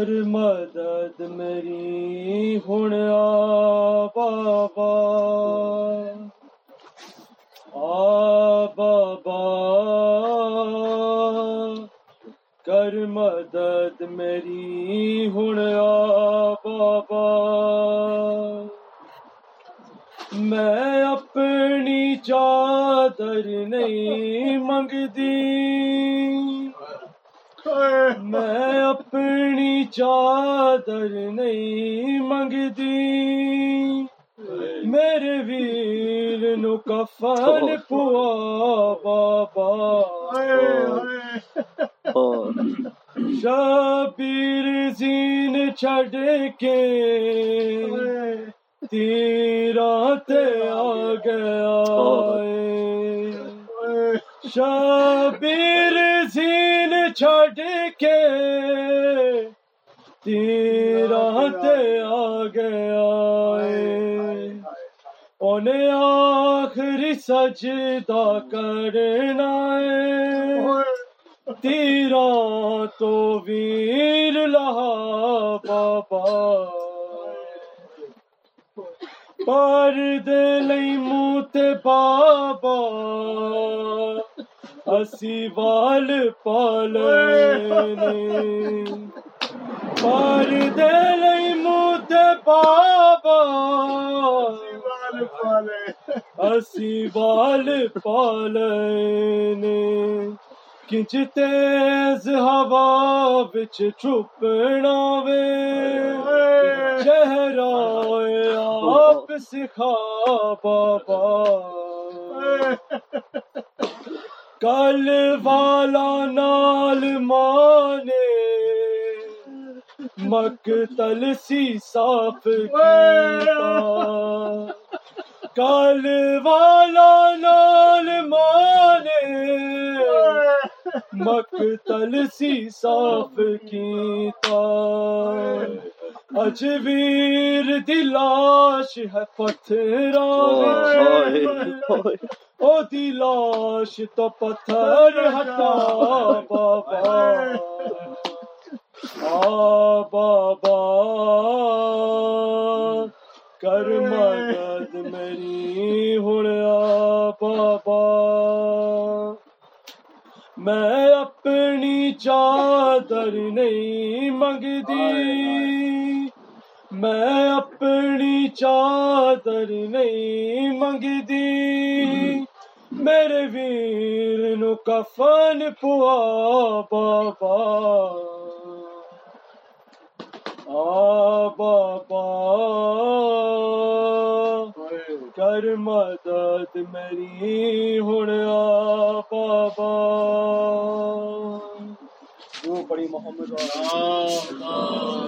کر مدد میری ہن آ بابا۔ آ بابا، کر مدد میری ہن آ بابا۔ میں اپنی چادر نہیں منگتی۔ میں اپنی چادر نہیں منگتی میرے ویر نو کفن پوا بابا شبیر زین چھڑ کے تیرا تے آ گیا شبیر چھڑ کے تیرا تے آ گیا انہیں آخری سجدہ کرنا ہے تیرا تو ویر لہا بابا پر دے لئی تے بابا اسی وال پالنے دے لئی تے بابا۔ اسی وال پالنے تیز ہوا بچ چھپنا وے۔ چہرہ آپ سکھا بابا۔ کل والا نال مانے۔ مقتل سی صاف کیتا۔ کل والا نال مقتل سی صاف کیتا اج ویر دی لاش ہے پتھراں او دی لاش تو پتھر ہٹا بابا آ بابا کر مدد میری ہن بابا میں اپنی چادر نہیں منگتی میں اپنی چادر نہیں منگتی میرے ویر نو کفن پوا بابا۔ آ بابا۔ کر مدد میری ہن آ بابا۔ جو محمد